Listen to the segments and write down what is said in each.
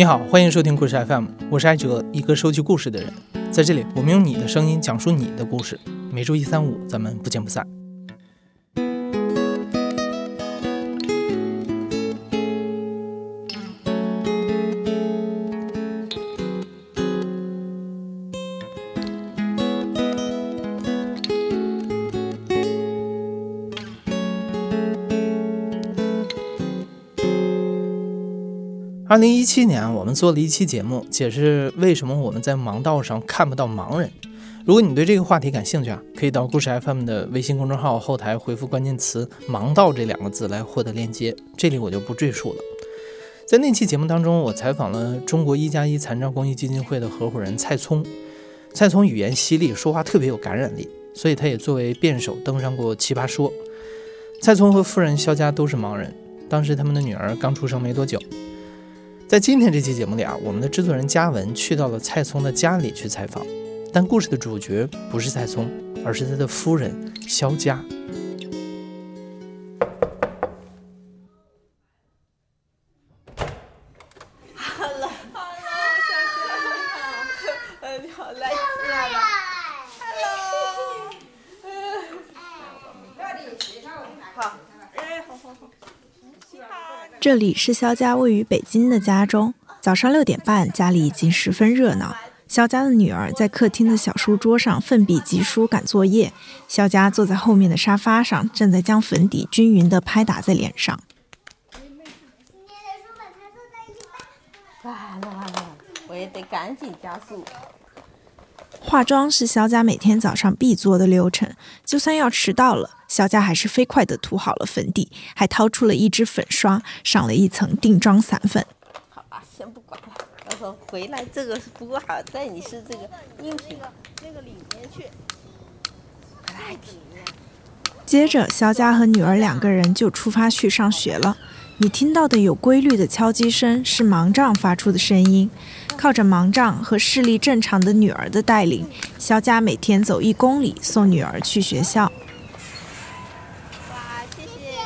你好，欢迎收听故事 FM，我是艾哲，一个收集故事的人。在这里，我们用你的声音讲述你的故事。每周一、三、五，咱们不见不散。二零一七年，我们做了一期节目，解释为什么我们在盲道上看不到盲人。如果你对这个话题感兴趣啊，可以到故事 FM 的微信公众号后台回复关键词“盲道”这两个字来获得链接。这里我就不赘述了。在那期节目当中，我采访了中国一加一残障公益基金会的合伙人蔡聪。蔡聪语言犀利，说话特别有感染力，所以他也作为辩手登上过《奇葩说》。蔡聪和夫人肖佳都是盲人，当时他们的女儿刚出生没多久。在今天这期节目里啊，我们的制作人嘉文去到了蔡聪的家里去采访，但故事的主角不是蔡聪，而是他的夫人肖佳。这里是肖家位于北京的家中。早上六点半，家里已经十分热闹。肖家的女儿在客厅的小书桌上奋笔疾书赶作业，肖家坐在后面的沙发上，正在将粉底均匀地拍打在脸上。完了完了，我也得赶紧加速。化妆是肖家每天早上必做的流程，就算要迟到了。肖佳还是飞快地涂好了粉底，还掏出了一支粉刷，上了一层定妆散粉。好吧，先不管了，到时候回来这个不过好在你是这个硬品，那个里面去。接着，肖佳和女儿两个人就出发去上学了。你听到的有规律的敲击声，是盲杖发出的声音。靠着盲杖和视力正常的女儿的带领，肖佳每天走一公里送女儿去学校。哇，谢谢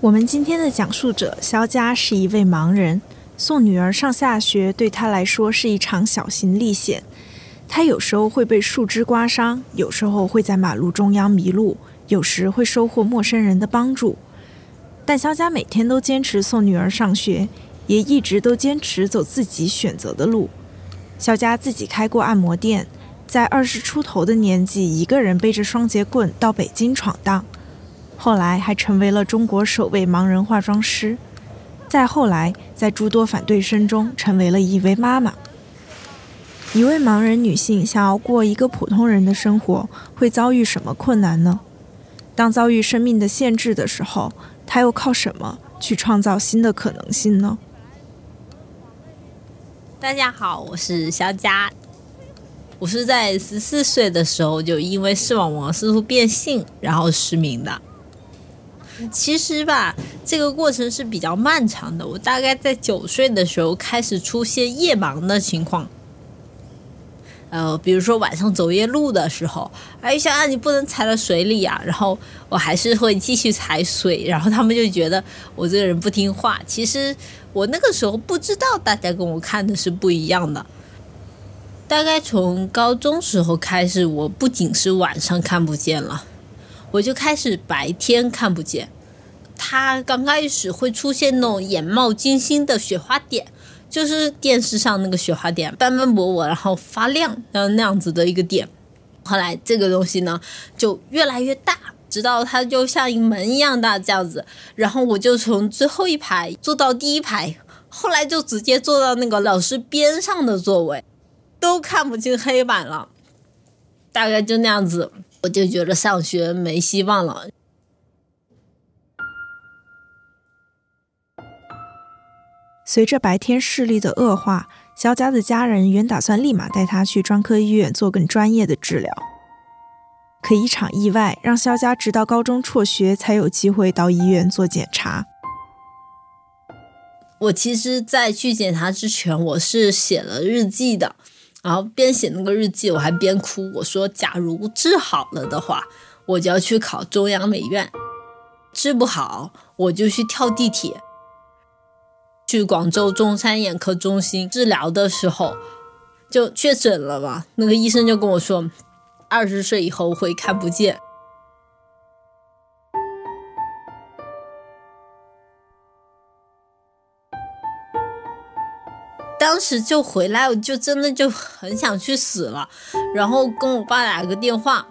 我们今天的讲述者肖佳是一位盲人，送女儿上下学对他来说是一场小型历险。他有时候会被树枝刮伤，有时候会在马路中央迷路，有时会收获陌生人的帮助。但肖佳每天都坚持送女儿上学，也一直都坚持走自己选择的路。肖佳自己开过按摩店，在二十出头的年纪，一个人背着双节棍到北京闯荡。后来还成为了中国首位盲人化妆师，再后来，在诸多反对声中，成为了一位妈妈。一位盲人女性想要过一个普通人的生活，会遭遇什么困难呢？当遭遇生命的限制的时候，她又靠什么去创造新的可能性呢？大家好，我是肖佳，我是在十四岁的时候就因为视网膜色素变性，然后失明的。其实吧，这个过程是比较漫长的。我大概在九岁的时候开始出现夜盲的情况，呃，比如说晚上走夜路的时候，哎，想啊，你不能踩到水里啊，然后我还是会继续踩水，然后他们就觉得我这个人不听话。其实我那个时候不知道，大家跟我看的是不一样的。大概从高中时候开始，我不仅是晚上看不见了。我就开始白天看不见，他刚开始会出现那种眼冒金星的雪花点，就是电视上那个雪花点，斑斑驳驳，然后发亮，然后那样子的一个点。后来这个东西呢就越来越大，直到它就像一门一样大这样子。然后我就从最后一排坐到第一排，后来就直接坐到那个老师边上的座位，都看不清黑板了，大概就那样子。我就觉得上学没希望了。随着白天视力的恶化，肖佳的家人原打算立马带他去专科医院做更专业的治疗。可一场意外让肖佳直到高中辍学才有机会到医院做检查。我其实，在去检查之前，我是写了日记的。然后边写那个日记，我还边哭。我说：“假如治好了的话，我就要去考中央美院。”治不好，我就去跳地铁。去广州中山眼科中心治疗的时候，就确诊了嘛。那个医生就跟我说，二十岁以后会看不见。当时就回来，我就真的就很想去死了，然后跟我爸打个电话，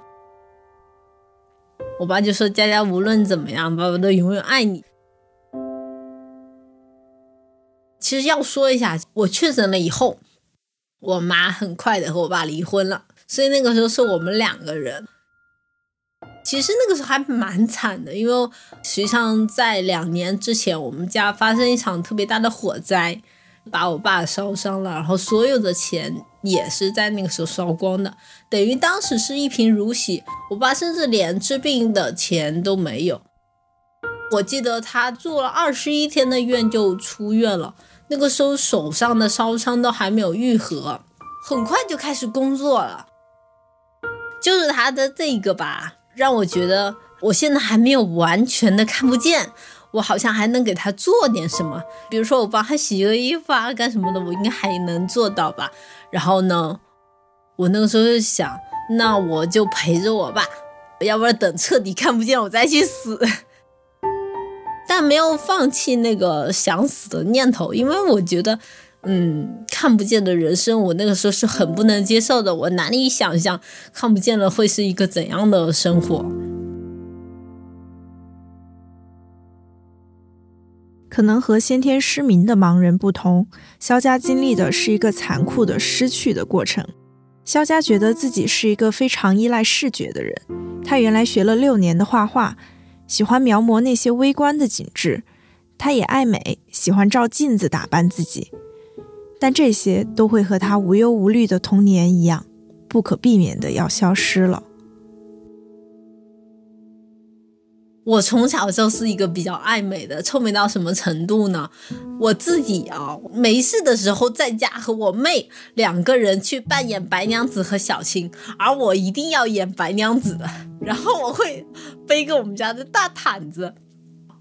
我爸就说：“佳佳，无论怎么样，爸爸都永远爱你。”其实要说一下，我确诊了以后，我妈很快的和我爸离婚了，所以那个时候是我们两个人。其实那个时候还蛮惨的，因为实际上在两年之前，我们家发生一场特别大的火灾。把我爸烧伤了，然后所有的钱也是在那个时候烧光的，等于当时是一贫如洗。我爸甚至连治病的钱都没有。我记得他住了二十一天的院就出院了，那个时候手上的烧伤都还没有愈合，很快就开始工作了。就是他的这个吧，让我觉得我现在还没有完全的看不见。我好像还能给他做点什么，比如说我帮他洗个衣服啊，干什么的，我应该还能做到吧。然后呢，我那个时候就想，那我就陪着我爸，要不然等彻底看不见我再去死。但没有放弃那个想死的念头，因为我觉得，嗯，看不见的人生，我那个时候是很不能接受的，我难以想象看不见了会是一个怎样的生活。可能和先天失明的盲人不同，肖佳经历的是一个残酷的失去的过程。肖佳觉得自己是一个非常依赖视觉的人。他原来学了六年的画画，喜欢描摹那些微观的景致。他也爱美，喜欢照镜子打扮自己。但这些都会和他无忧无虑的童年一样，不可避免的要消失了。我从小就是一个比较爱美的，臭美到什么程度呢？我自己啊，没事的时候在家和我妹两个人去扮演白娘子和小青，而我一定要演白娘子，然后我会背个我们家的大毯子，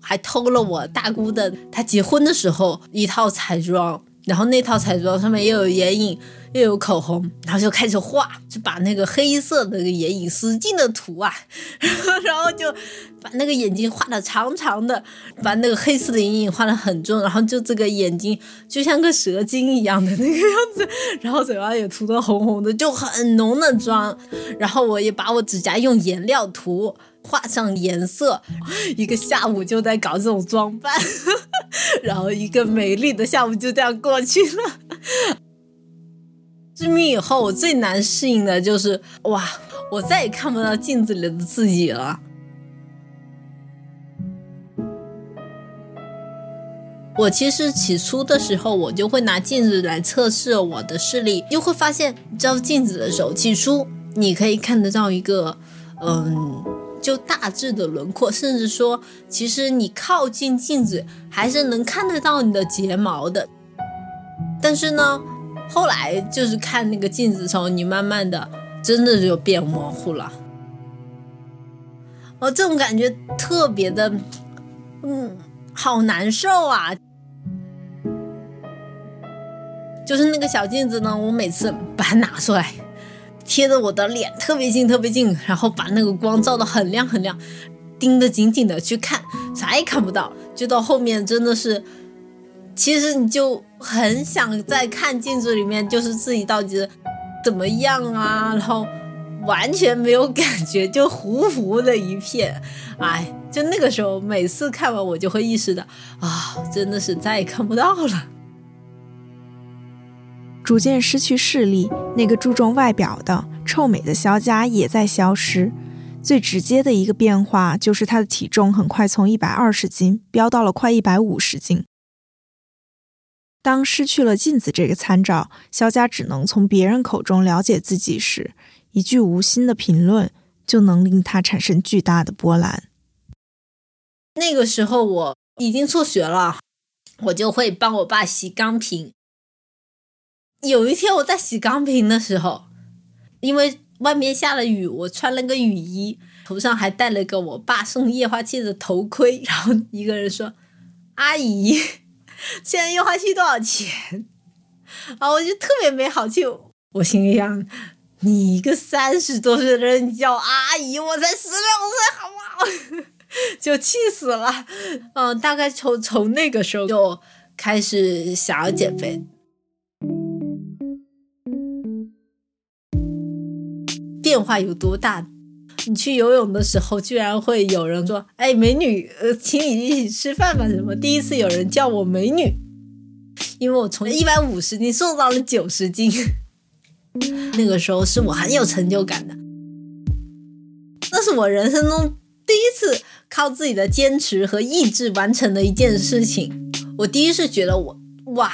还偷了我大姑的她结婚的时候一套彩妆，然后那套彩妆上面又有眼影。又有口红，然后就开始画，就把那个黑色的那个眼影使劲的涂啊，然后就把那个眼睛画的长长的，把那个黑色的眼影画的很重，然后就这个眼睛就像个蛇精一样的那个样子，然后嘴巴也涂的红红的，就很浓的妆，然后我也把我指甲用颜料涂，画上颜色，一个下午就在搞这种装扮，然后一个美丽的下午就这样过去了。失明以后，我最难适应的就是哇，我再也看不到镜子里的自己了。我其实起初的时候，我就会拿镜子来测试我的视力，就会发现照镜子的时候，起初你可以看得到一个嗯，就大致的轮廓，甚至说，其实你靠近镜子还是能看得到你的睫毛的。但是呢。后来就是看那个镜子时候，你慢慢的真的就变模糊了。哦，这种感觉特别的，嗯，好难受啊！就是那个小镜子呢，我每次把它拿出来，贴着我的脸特别近特别近，然后把那个光照的很亮很亮，盯得紧紧的去看，啥也看不到。就到后面真的是。其实你就很想在看镜子里面，就是自己到底怎么样啊？然后完全没有感觉，就糊糊的一片。哎，就那个时候，每次看完我就会意识到，啊，真的是再也看不到了。逐渐失去视力，那个注重外表的臭美的肖佳也在消失。最直接的一个变化就是她的体重很快从一百二十斤飙到了快一百五十斤。当失去了镜子这个参照，肖佳只能从别人口中了解自己时，一句无心的评论就能令他产生巨大的波澜。那个时候我已经辍学了，我就会帮我爸洗钢瓶。有一天我在洗钢瓶的时候，因为外面下了雨，我穿了个雨衣，头上还戴了个我爸送液化气的头盔，然后一个人说：“阿姨，现在液化气多少钱？”啊，我就特别没好气，我心里想：你一个三十多岁的人叫阿姨，我才十六岁，好不好？就气死了。嗯，大概从从那个时候就开始想要减肥。变化有多大？你去游泳的时候，居然会有人说：“哎，美女，呃，请你一起吃饭吧。”什么？第一次有人叫我美女，因为我从一百五十斤瘦到了九十斤。那个时候是我很有成就感的，那是我人生中第一次靠自己的坚持和意志完成的一件事情。我第一次觉得我哇。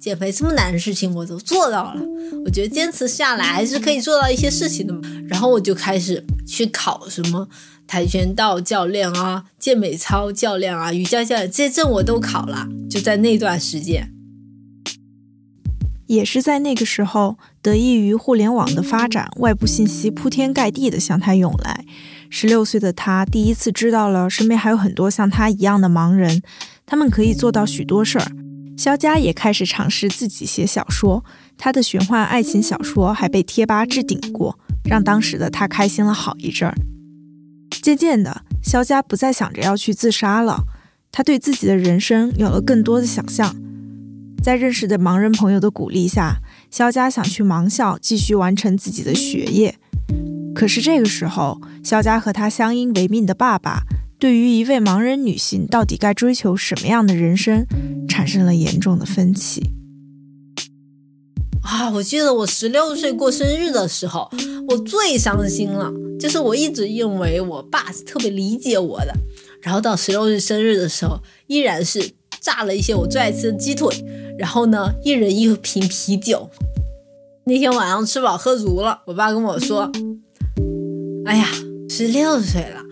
减肥这么难的事情我都做到了，我觉得坚持下来还是可以做到一些事情的嘛。然后我就开始去考什么跆拳道教练啊、健美操教练啊、瑜伽教练，这些证我都考了。就在那段时间，也是在那个时候，得益于互联网的发展，外部信息铺天盖地的向他涌来。十六岁的他第一次知道了身边还有很多像他一样的盲人，他们可以做到许多事儿。肖佳也开始尝试自己写小说，他的玄幻爱情小说还被贴吧置顶过，让当时的他开心了好一阵儿。渐渐的，肖佳不再想着要去自杀了，他对自己的人生有了更多的想象。在认识的盲人朋友的鼓励下，肖佳想去盲校继续完成自己的学业。可是这个时候，肖佳和他相依为命的爸爸。对于一位盲人女性到底该追求什么样的人生，产生了严重的分歧。啊，我记得我十六岁过生日的时候，我最伤心了。就是我一直认为我爸是特别理解我的，然后到十六岁生日的时候，依然是炸了一些我最爱吃的鸡腿，然后呢，一人一瓶啤酒。那天晚上吃饱喝足了，我爸跟我说：“哎呀，十六岁了。”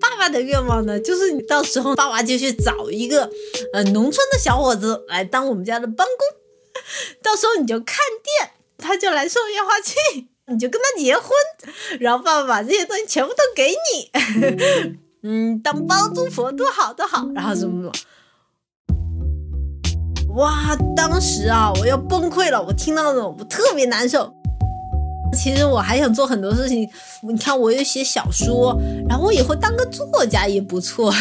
爸爸的愿望呢，就是你到时候爸爸就去找一个，呃，农村的小伙子来当我们家的帮工，到时候你就看店，他就来送液化气，你就跟他结婚，然后爸爸把这些东西全部都给你，嗯，当包租婆多好多好，然后什么什么，哇，当时啊，我要崩溃了，我听到那种我特别难受。其实我还想做很多事情，你看我又写小说，然后我以后当个作家也不错。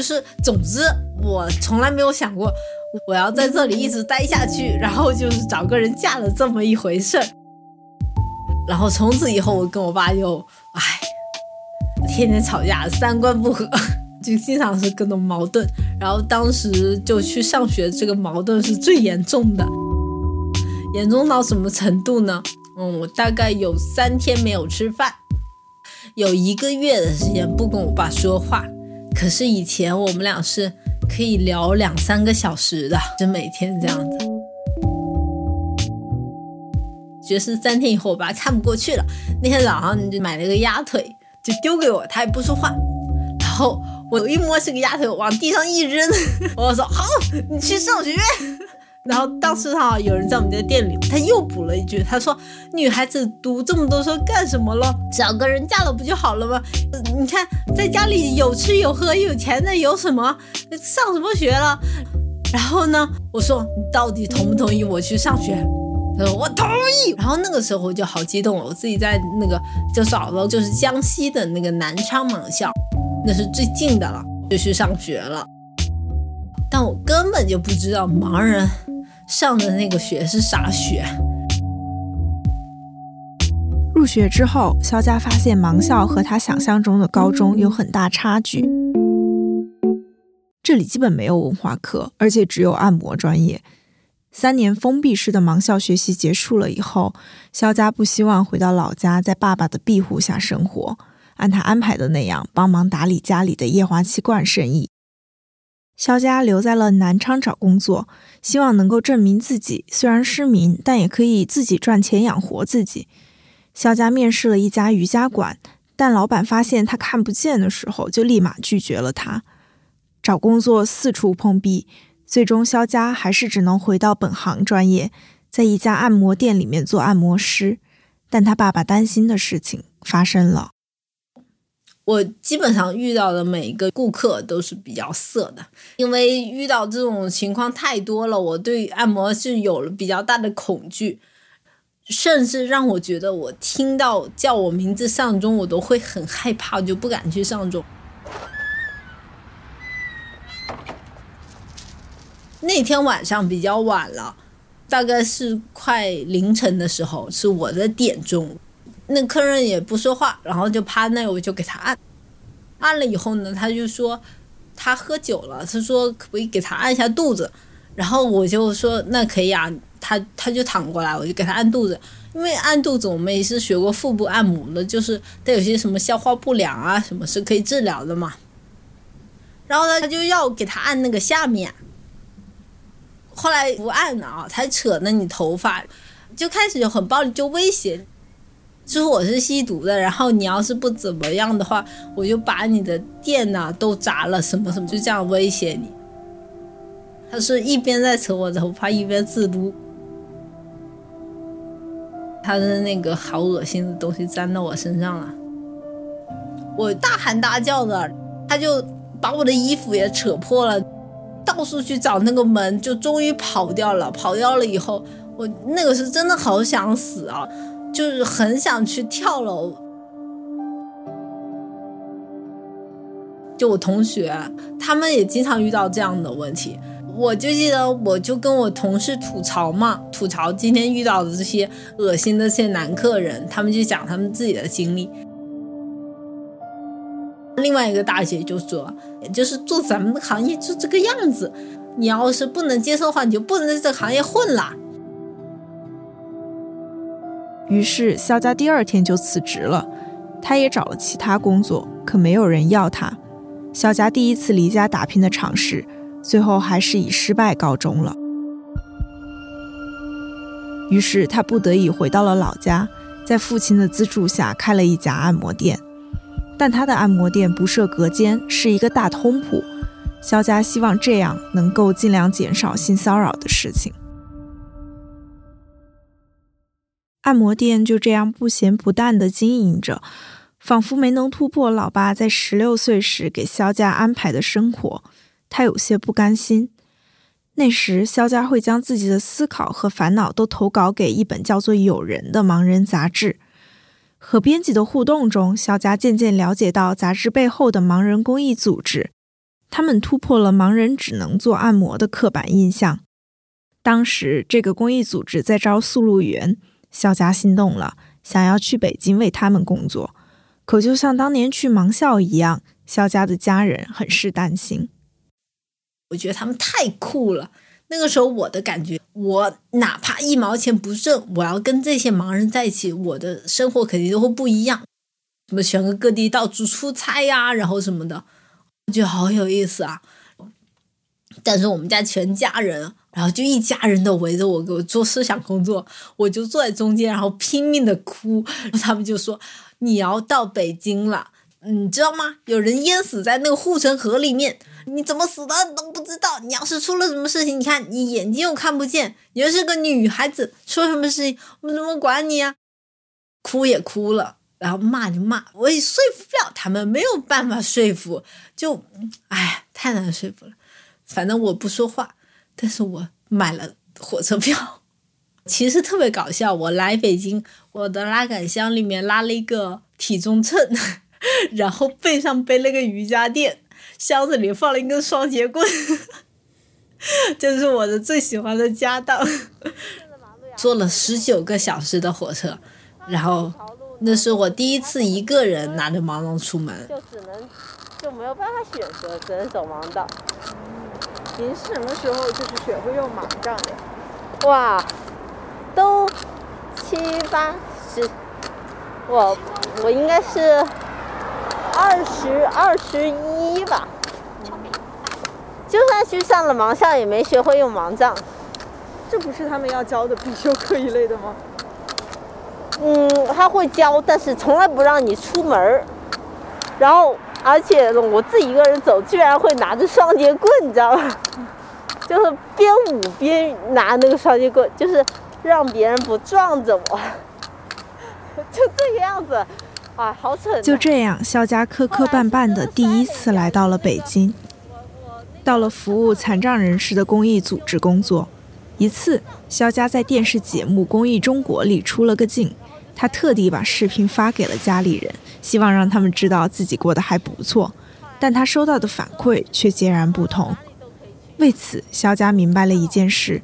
就是总之，我从来没有想过我要在这里一直待下去，然后就是找个人嫁了这么一回事儿。然后从此以后，我跟我爸就唉，天天吵架，三观不合，就经常是各种矛盾。然后当时就去上学，这个矛盾是最严重的，严重到什么程度呢？嗯，我大概有三天没有吃饭，有一个月的时间不跟我爸说话。可是以前我们俩是可以聊两三个小时的，就每天这样子。觉得是三天以后，我爸看不过去了。那天早上就买了个鸭腿，就丢给我，他也不说话。然后我一摸是个鸭腿，往地上一扔，我说：“好，你去上学。”然后当时哈，有人在我们家店里，他又补了一句，他说：“女孩子读这么多书干什么了？找个人嫁了不就好了吗？你看在家里有吃有喝有钱的有什么？上什么学了？”然后呢，我说：“你到底同不同意我去上学？”他说：“我同意。”然后那个时候我就好激动了，我自己在那个就找了就是江西的那个南昌盲校，那是最近的了，就去上学了。但我根本就不知道盲人。上的那个学是啥学？入学之后，肖佳发现盲校和他想象中的高中有很大差距。这里基本没有文化课，而且只有按摩专业。三年封闭式的盲校学习结束了以后，肖佳不希望回到老家，在爸爸的庇护下生活，按他安排的那样帮忙打理家里的液化气罐生意。肖佳留在了南昌找工作，希望能够证明自己虽然失明，但也可以自己赚钱养活自己。肖佳面试了一家瑜伽馆，但老板发现他看不见的时候，就立马拒绝了他。找工作四处碰壁，最终肖佳还是只能回到本行专业，在一家按摩店里面做按摩师。但他爸爸担心的事情发生了。我基本上遇到的每一个顾客都是比较色的，因为遇到这种情况太多了，我对按摩是有了比较大的恐惧，甚至让我觉得我听到叫我名字上钟，我都会很害怕，就不敢去上钟。那天晚上比较晚了，大概是快凌晨的时候，是我的点钟。那客人也不说话，然后就趴那，我就给他按。按了以后呢，他就说他喝酒了，他说可不可以给他按一下肚子？然后我就说那可以啊，他他就躺过来，我就给他按肚子。因为按肚子我们也是学过腹部按摩的，就是他有些什么消化不良啊，什么是可以治疗的嘛。然后呢，他就要给他按那个下面。后来不按了啊，他扯那你头发，就开始就很暴力，就威胁，就是我是吸毒的，然后你要是不怎么样的话，我就把你的店呐都砸了，什么什么，就这样威胁你。他是一边在扯我头发，一边自撸，他的那个好恶心的东西粘到我身上了，我大喊大叫的，他就把我的衣服也扯破了。到处去找那个门，就终于跑掉了。跑掉了以后，我那个是真的好想死啊，就是很想去跳楼。就我同学，他们也经常遇到这样的问题。我就记得，我就跟我同事吐槽嘛，吐槽今天遇到的这些恶心的这些男客人，他们就讲他们自己的经历。另外一个大姐就说：“就是做咱们的行业就这个样子，你要是不能接受的话，你就不能在这个行业混了。”于是肖佳第二天就辞职了，他也找了其他工作，可没有人要他。肖佳第一次离家打拼的尝试，最后还是以失败告终了。于是他不得已回到了老家，在父亲的资助下开了一家按摩店。但他的按摩店不设隔间，是一个大通铺。肖佳希望这样能够尽量减少性骚扰的事情。按摩店就这样不咸不淡地经营着，仿佛没能突破老爸在十六岁时给肖家安排的生活，他有些不甘心。那时，肖佳会将自己的思考和烦恼都投稿给一本叫做《友人》的盲人杂志。和编辑的互动中，肖佳渐渐了解到杂志背后的盲人公益组织，他们突破了盲人只能做按摩的刻板印象。当时，这个公益组织在招速录员，肖佳心动了，想要去北京为他们工作。可就像当年去盲校一样，肖佳的家人很是担心。我觉得他们太酷了。那个时候我的感觉，我哪怕一毛钱不挣，我要跟这些盲人在一起，我的生活肯定都会不一样。什么全国各地到处出差呀，然后什么的，我觉得好有意思啊。但是我们家全家人，然后就一家人都围着我给我做思想工作，我就坐在中间，然后拼命的哭。然后他们就说：“你要到北京了，你知道吗？有人淹死在那个护城河里面。”你怎么死的都不知道？你要是出了什么事情，你看你眼睛又看不见，你又是个女孩子，出什么事情我们怎么管你啊？哭也哭了，然后骂就骂，我也说服不了他们，没有办法说服，就哎，太难说服了。反正我不说话，但是我买了火车票。其实特别搞笑，我来北京，我的拉杆箱里面拉了一个体重秤，然后背上背了个瑜伽垫。箱子里放了一根双节棍，这是我的最喜欢的家当。坐了十九个小时的火车，然后那是我第一次一个人拿着盲杖出门，就只能就没有办法选择，只能走盲道。您是什么时候就是学会用盲杖的？哇，都七八十，我我应该是。二十二十一吧，就算去上了盲校，也没学会用盲杖。这不是他们要教的必修课一类的吗？嗯，他会教，但是从来不让你出门儿。然后，而且我自己一个人走，居然会拿着双节棍，你知道吗？就是边舞边拿那个双节棍，就是让别人不撞着我，就这个样子。啊，好蠢！就这样，肖佳磕磕绊绊的第一次来到了北京，到了服务残障人士的公益组织工作。一次，肖佳在电视节目《公益中国》里出了个镜，他特地把视频发给了家里人，希望让他们知道自己过得还不错。但他收到的反馈却截然不同。为此，肖佳明白了一件事：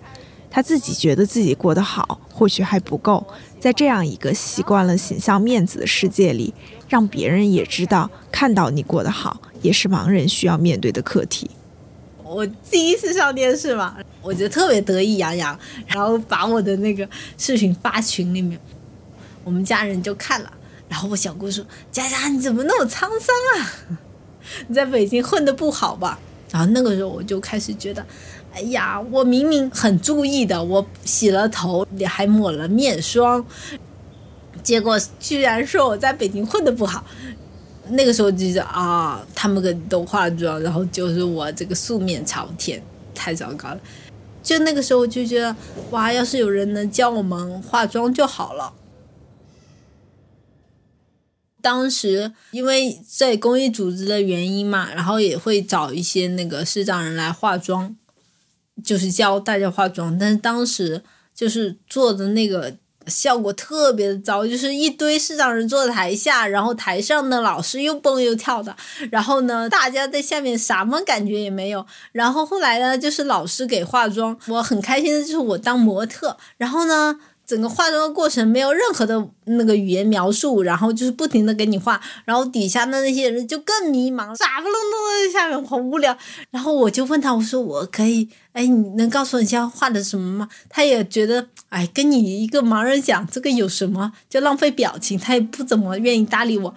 他自己觉得自己过得好，或许还不够。在这样一个习惯了形象面子的世界里，让别人也知道看到你过得好，也是盲人需要面对的课题。我第一次上电视嘛，我觉得特别得意洋洋，然后把我的那个视频发群里面，我们家人就看了，然后我小姑说：“佳佳你怎么那么沧桑啊？你在北京混得不好吧？”然后那个时候我就开始觉得，哎呀，我明明很注意的，我洗了头，还抹了面霜，结果居然说我在北京混得不好。那个时候就觉得啊，他们个都化妆，然后就是我这个素面朝天，太糟糕了。就那个时候我就觉得，哇，要是有人能教我们化妆就好了。当时因为在公益组织的原因嘛，然后也会找一些那个视障人来化妆，就是教大家化妆。但是当时就是做的那个。效果特别的糟，就是一堆视障人坐在台下，然后台上的老师又蹦又跳的，然后呢，大家在下面什么感觉也没有。然后后来呢，就是老师给化妆，我很开心的就是我当模特，然后呢。整个化妆的过程没有任何的那个语言描述，然后就是不停的给你画，然后底下的那些人就更迷茫，傻不愣登的在下面，好无聊。然后我就问他，我说我可以，哎，你能告诉我你现在画的什么吗？他也觉得，哎，跟你一个盲人讲这个有什么，就浪费表情，他也不怎么愿意搭理我。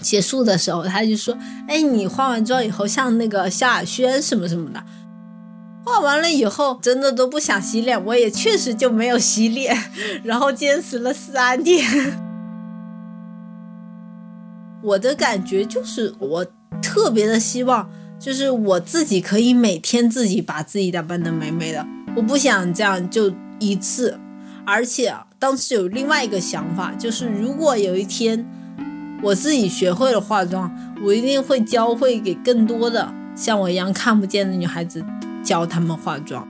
结束的时候，他就说，哎，你化完妆以后像那个萧亚轩什么什么的。画完了以后，真的都不想洗脸，我也确实就没有洗脸，然后坚持了三天。我的感觉就是，我特别的希望，就是我自己可以每天自己把自己打扮的美美的，我不想这样就一次。而且当时有另外一个想法，就是如果有一天我自己学会了化妆，我一定会教会给更多的像我一样看不见的女孩子。教他们化妆，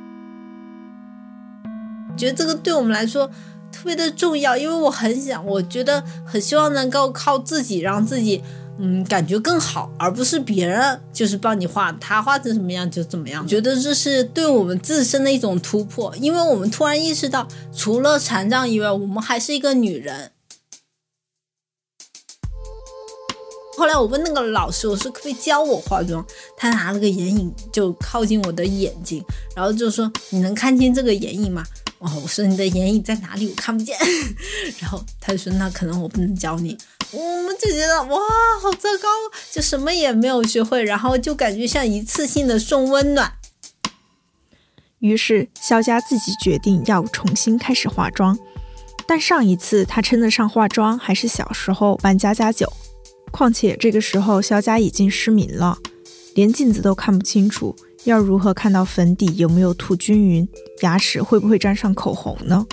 觉得这个对我们来说特别的重要，因为我很想，我觉得很希望能够靠自己让自己，嗯，感觉更好，而不是别人就是帮你画，他画成什么样就怎么样。觉得这是对我们自身的一种突破，因为我们突然意识到，除了残障以外，我们还是一个女人。后来我问那个老师，我说可不可以教我化妆？他拿了个眼影就靠近我的眼睛，然后就说你能看见这个眼影吗？哦，我说你的眼影在哪里？我看不见。然后他就说那可能我不能教你。我们就觉得哇，好糟糕，就什么也没有学会，然后就感觉像一次性的送温暖。于是肖佳自己决定要重新开始化妆，但上一次他称得上化妆还是小时候玩家家酒。况且这个时候，肖佳已经失明了，连镜子都看不清楚，要如何看到粉底有没有涂均匀，牙齿会不会沾上口红呢？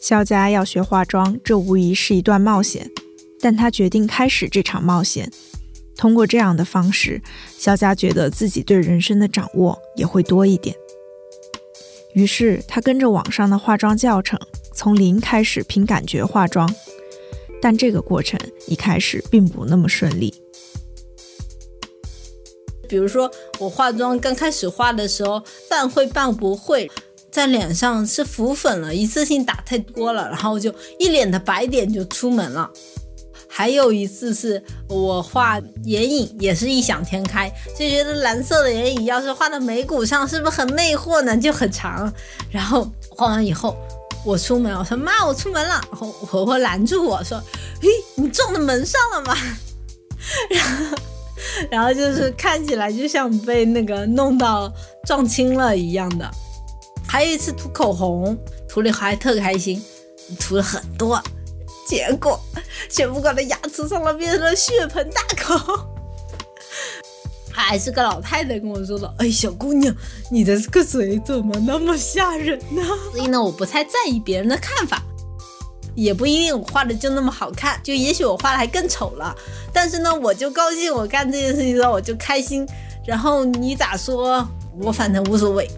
肖佳要学化妆，这无疑是一段冒险，但他决定开始这场冒险。通过这样的方式，肖佳觉得自己对人生的掌握也会多一点。于是，他跟着网上的化妆教程，从零开始凭感觉化妆。但这个过程一开始并不那么顺利。比如说，我化妆刚开始化的时候，半会半不会，在脸上是浮粉了，一次性打太多了，然后就一脸的白点就出门了。还有一次是我画眼影，也是异想天开，就觉得蓝色的眼影要是画到眉骨上，是不是很魅惑呢？就很长，然后画完以后。我出门，我说妈，我出门了。然后婆婆拦住我说：“嘿，你撞到门上了吗？” 然后，然后就是看起来就像被那个弄到撞青了一样的。还有一次涂口红，涂了还特开心，涂了很多，结果全部挂在牙齿上了，变成了血盆大口。还是个老太太跟我说的，哎，小姑娘，你的这个嘴怎么那么吓人呢？所以呢，我不太在意别人的看法。也不一定我画的就那么好看，就也许我画的还更丑了。但是呢，我就高兴，我干这件事情的时候我就开心。然后你咋说，我反正无所谓。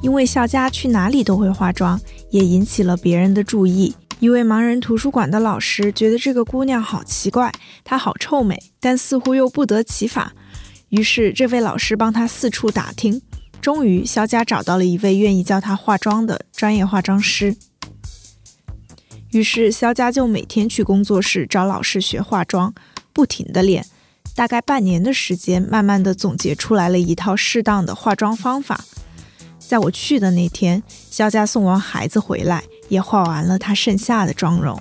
因为笑佳去哪里都会化妆，也引起了别人的注意。一位盲人图书馆的老师觉得这个姑娘好奇怪，她好臭美，但似乎又不得其法。于是这位老师帮她四处打听，终于肖佳找到了一位愿意教她化妆的专业化妆师。于是肖佳就每天去工作室找老师学化妆，不停的练，大概半年的时间，慢慢的总结出来了一套适当的化妆方法。在我去的那天，肖佳送完孩子回来，也画完了她剩下的妆容。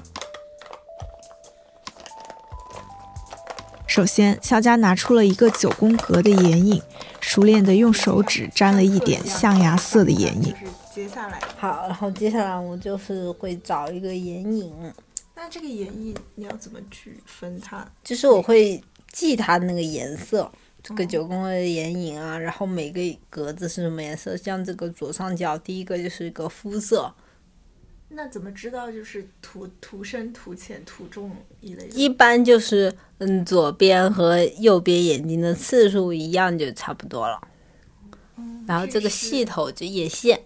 首先，肖佳拿出了一个九宫格的眼影，熟练的用手指沾了一点象牙色的眼影。接下来，好，然后接下来我就是会找一个眼影，那这个眼影你要怎么去分它？就是我会记它那个颜色。这个九宫格的眼影啊，然后每个格子是什么颜色？像这个左上角第一个就是一个肤色。那怎么知道就是涂涂深、涂浅、涂重一类？一般就是嗯，左边和右边眼睛的次数一样就差不多了。然后这个细头就眼线，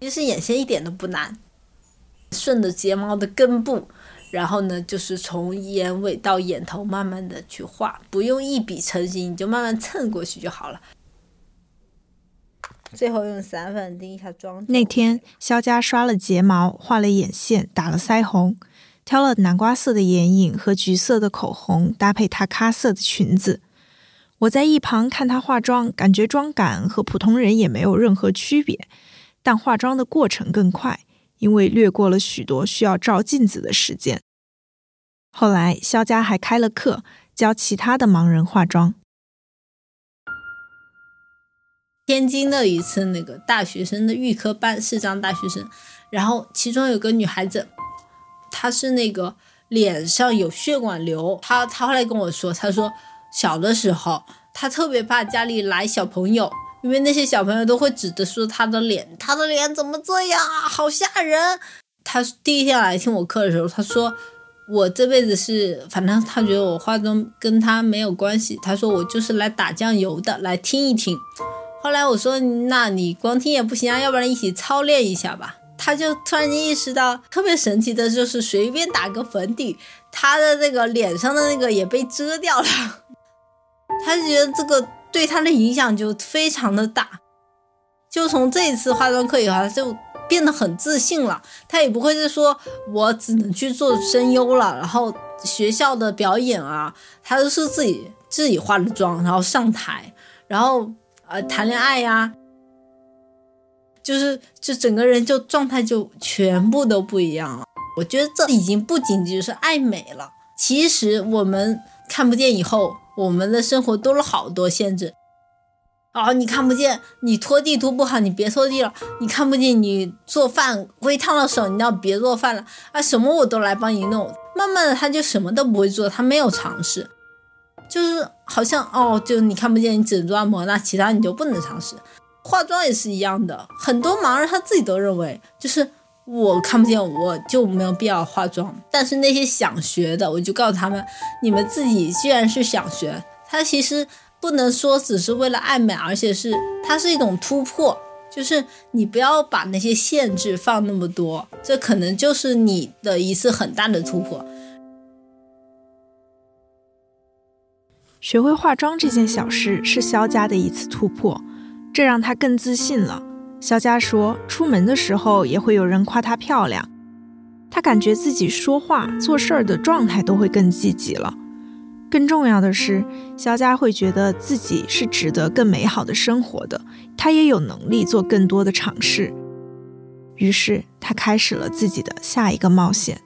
其实眼线一点都不难，顺着睫毛的根部。然后呢，就是从眼尾到眼头，慢慢的去画，不用一笔成型，你就慢慢蹭过去就好了。最后用散粉定一下妆。那天，肖佳刷了睫毛，画了眼线，打了腮红，挑了南瓜色的眼影和橘色的口红，搭配她咖色的裙子。我在一旁看她化妆，感觉妆感和普通人也没有任何区别，但化妆的过程更快。因为略过了许多需要照镜子的时间。后来，肖佳还开了课，教其他的盲人化妆。天津的一次那个大学生的预科班，是张大学生，然后其中有个女孩子，她是那个脸上有血管瘤。她她后来跟我说，她说小的时候，她特别怕家里来小朋友。因为那些小朋友都会指着说她的脸，她的脸怎么这样啊，好吓人！她第一天来听我课的时候，她说我这辈子是，反正他觉得我化妆跟他没有关系。他说我就是来打酱油的，来听一听。后来我说那你光听也不行啊，要不然一起操练一下吧。他就突然间意识到，特别神奇的就是随便打个粉底，他的那个脸上的那个也被遮掉了。他就觉得这个。对他的影响就非常的大，就从这一次化妆课以后，他就变得很自信了。他也不会是说我只能去做声优了，然后学校的表演啊，他都是自己自己化的妆，然后上台，然后呃谈恋爱呀，就是就整个人就状态就全部都不一样了。我觉得这已经不仅仅是爱美了，其实我们看不见以后。我们的生活多了好多限制哦！你看不见，你拖地拖不好，你别拖地了；你看不见，你做饭会烫到手，你要别做饭了啊！什么我都来帮你弄。慢慢的，他就什么都不会做，他没有尝试，就是好像哦，就你看不见，你只能做按摩，那其他你就不能尝试。化妆也是一样的，很多盲人他自己都认为就是。我看不见，我就没有必要化妆。但是那些想学的，我就告诉他们：你们自己既然是想学，它其实不能说只是为了爱美，而且是它是一种突破。就是你不要把那些限制放那么多，这可能就是你的一次很大的突破。学会化妆这件小事是肖家的一次突破，这让他更自信了。肖佳说：“出门的时候也会有人夸她漂亮，她感觉自己说话、做事儿的状态都会更积极了。更重要的是，肖佳会觉得自己是值得更美好的生活的，她也有能力做更多的尝试。于是，她开始了自己的下一个冒险。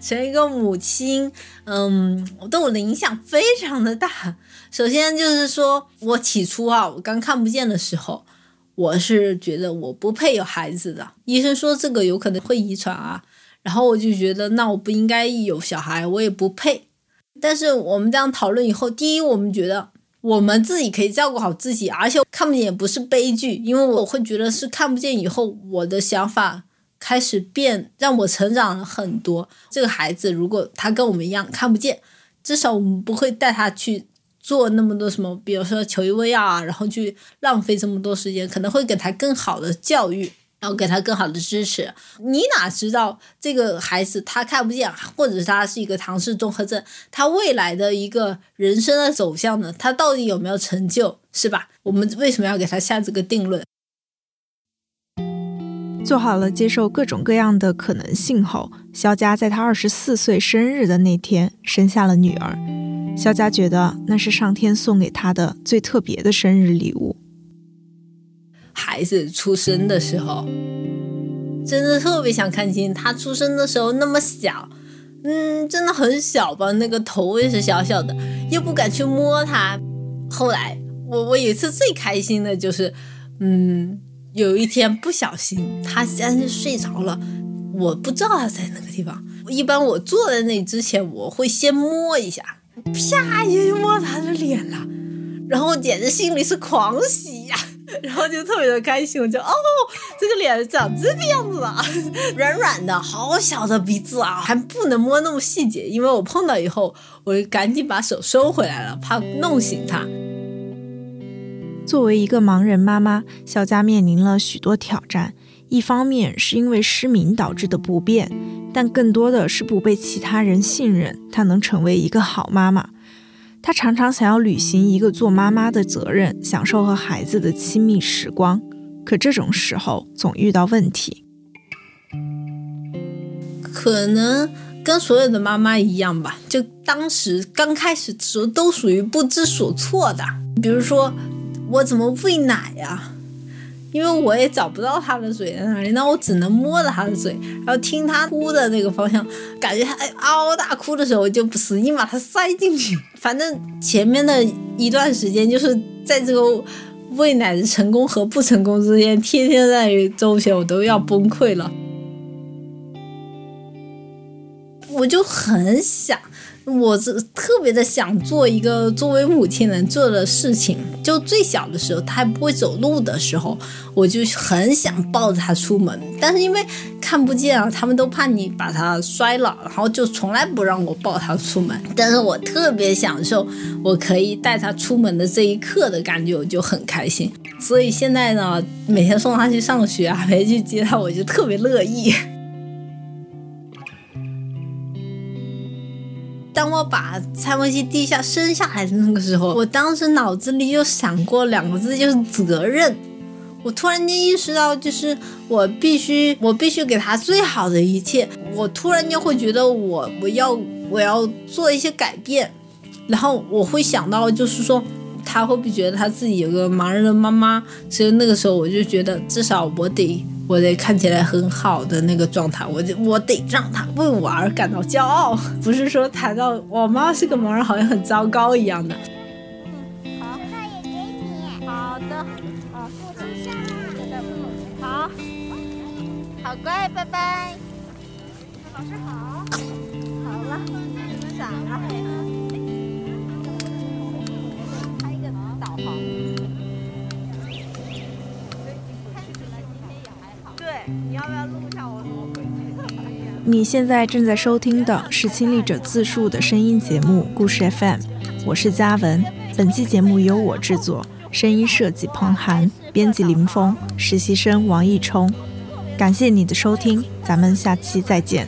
成为一个母亲，嗯，对我的影响非常的大。”首先就是说，我起初啊，我刚看不见的时候，我是觉得我不配有孩子的。医生说这个有可能会遗传啊，然后我就觉得那我不应该有小孩，我也不配。但是我们这样讨论以后，第一，我们觉得我们自己可以照顾好自己，而且看不见也不是悲剧，因为我会觉得是看不见以后，我的想法开始变，让我成长了很多。这个孩子如果他跟我们一样看不见，至少我们不会带他去做那么多什么，比如说求医问药啊，然后去浪费这么多时间，可能会给他更好的教育。然后给他更好的支持，你哪知道这个孩子他看不见，或者他是一个唐氏综合症，他未来的一个人生的走向呢？他到底有没有成就，是吧？我们为什么要给他下这个定论？做好了接受各种各样的可能性后，肖佳在他二十四岁生日的那天生下了女儿。肖佳觉得那是上天送给他的最特别的生日礼物。孩子出生的时候，真的特别想看清他出生的时候那么小，嗯，真的很小吧？那个头也是小小的，又不敢去摸他。后来，我我有一次最开心的就是，嗯，有一天不小心他先是睡着了，我不知道他在那个地方。一般我坐在那之前，我会先摸一下，啪一下就摸他的脸了，然后我简直心里是狂喜呀。然后就特别的开心，我就哦，这个脸长这个样子了，软软的，好小的鼻子啊，还不能摸那么细节，因为我碰到以后，我就赶紧把手收回来了，怕弄醒他。作为一个盲人妈妈，小佳面临了许多挑战，一方面是因为失明导致的不便，但更多的是不被其他人信任，她能成为一个好妈妈。她常常想要履行一个做妈妈的责任，享受和孩子的亲密时光，可这种时候总遇到问题。可能跟所有的妈妈一样吧，就当时刚开始的时候都属于不知所措的。比如说，我怎么喂奶呀？因为我也找不到他的嘴在哪里，那我只能摸着他的嘴，然后听他哭的那个方向，感觉他哎嗷大哭的时候，我就使劲把它塞进去。反正前面的一段时间，就是在这个喂奶的成功和不成功之间，天天在周旋，我都要崩溃了。我就很想。我是特别的想做一个作为母亲能做的事情。就最小的时候，他还不会走路的时候，我就很想抱着他出门。但是因为看不见啊，他们都怕你把他摔了，然后就从来不让我抱他出门。但是我特别享受我可以带他出门的这一刻的感觉，我就很开心。所以现在呢，每天送他去上学啊，每天去接他，我就特别乐意。当我把蔡文熙地下生下来的那个时候，我当时脑子里就闪过两个字，就是责任。我突然间意识到，就是我必须，我必须给他最好的一切。我突然间会觉得，我我要我要做一些改变，然后我会想到，就是说他会不会觉得他自己有个盲人的妈妈？所以那个时候我就觉得，至少我得。我得看起来很好的那个状态，我就我得让他为我而感到骄傲，不是说谈到我妈是个盲人好像很糟糕一样的。嗯，好，那也给你。好的，啊，坐下啦。好，好乖，拜拜。老师好。好了，闪了。你现在正在收听的是亲历者自述的声音节目《故事 FM》，我是嘉文。本期节目由我制作，声音设计彭涵，编辑林峰，实习生王艺冲。感谢你的收听，咱们下期再见。